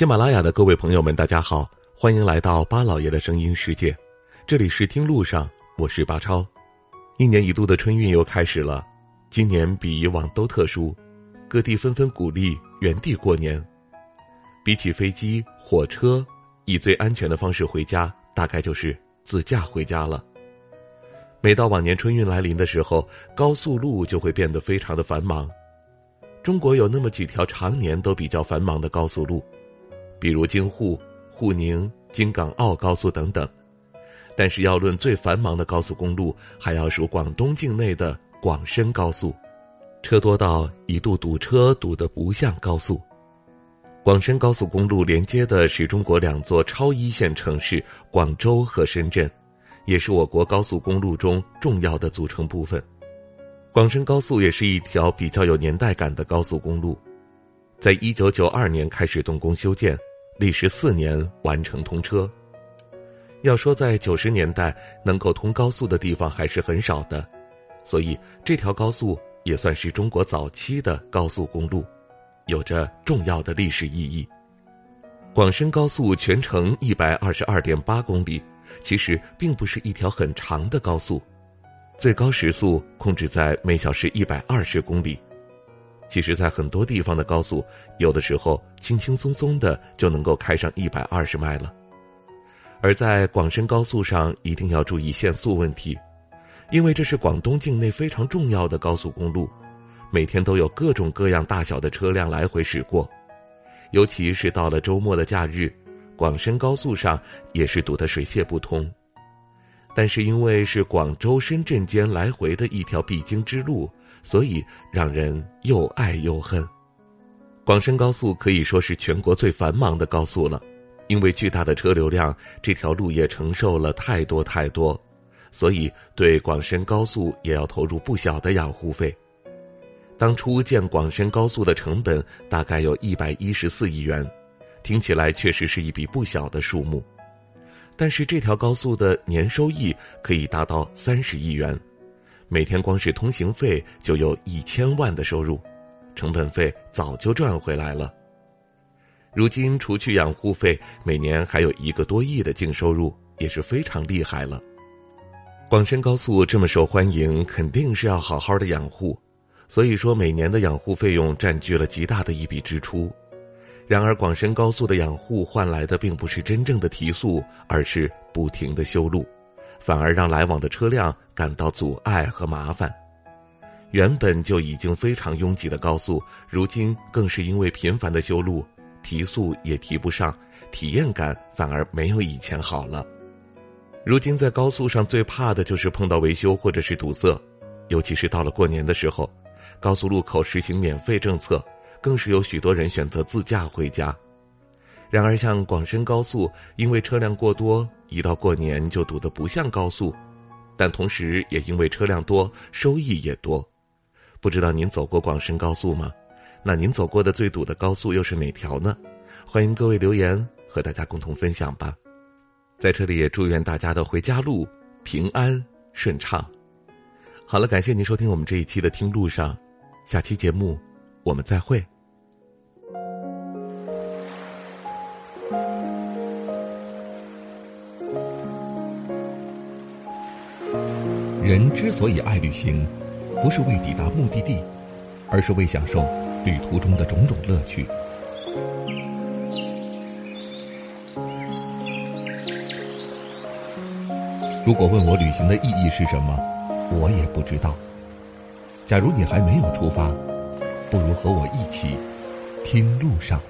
喜马拉雅的各位朋友们，大家好，欢迎来到巴老爷的声音世界，这里是听路上，我是巴超。一年一度的春运又开始了，今年比以往都特殊，各地纷纷鼓励原地过年。比起飞机、火车，以最安全的方式回家，大概就是自驾回家了。每到往年春运来临的时候，高速路就会变得非常的繁忙。中国有那么几条常年都比较繁忙的高速路。比如京沪、沪宁、京港澳高速等等，但是要论最繁忙的高速公路，还要数广东境内的广深高速，车多到一度堵车堵得不像高速。广深高速公路连接的是中国两座超一线城市广州和深圳，也是我国高速公路中重要的组成部分。广深高速也是一条比较有年代感的高速公路，在一九九二年开始动工修建。历时四年完成通车。要说在九十年代能够通高速的地方还是很少的，所以这条高速也算是中国早期的高速公路，有着重要的历史意义。广深高速全程一百二十二点八公里，其实并不是一条很长的高速，最高时速控制在每小时一百二十公里。其实，在很多地方的高速，有的时候轻轻松松的就能够开上一百二十迈了。而在广深高速上，一定要注意限速问题，因为这是广东境内非常重要的高速公路，每天都有各种各样大小的车辆来回驶过，尤其是到了周末的假日，广深高速上也是堵得水泄不通。但是因为是广州、深圳间来回的一条必经之路。所以让人又爱又恨。广深高速可以说是全国最繁忙的高速了，因为巨大的车流量，这条路也承受了太多太多，所以对广深高速也要投入不小的养护费。当初建广深高速的成本大概有一百一十四亿元，听起来确实是一笔不小的数目，但是这条高速的年收益可以达到三十亿元。每天光是通行费就有一千万的收入，成本费早就赚回来了。如今除去养护费，每年还有一个多亿的净收入，也是非常厉害了。广深高速这么受欢迎，肯定是要好好的养护，所以说每年的养护费用占据了极大的一笔支出。然而广深高速的养护换来的并不是真正的提速，而是不停的修路。反而让来往的车辆感到阻碍和麻烦。原本就已经非常拥挤的高速，如今更是因为频繁的修路，提速也提不上，体验感反而没有以前好了。如今在高速上最怕的就是碰到维修或者是堵塞，尤其是到了过年的时候，高速路口实行免费政策，更是有许多人选择自驾回家。然而，像广深高速，因为车辆过多，一到过年就堵得不像高速，但同时也因为车辆多，收益也多。不知道您走过广深高速吗？那您走过的最堵的高速又是哪条呢？欢迎各位留言和大家共同分享吧。在这里也祝愿大家的回家路平安顺畅。好了，感谢您收听我们这一期的听路上，下期节目我们再会。人之所以爱旅行，不是为抵达目的地，而是为享受旅途中的种种乐趣。如果问我旅行的意义是什么，我也不知道。假如你还没有出发，不如和我一起听路上。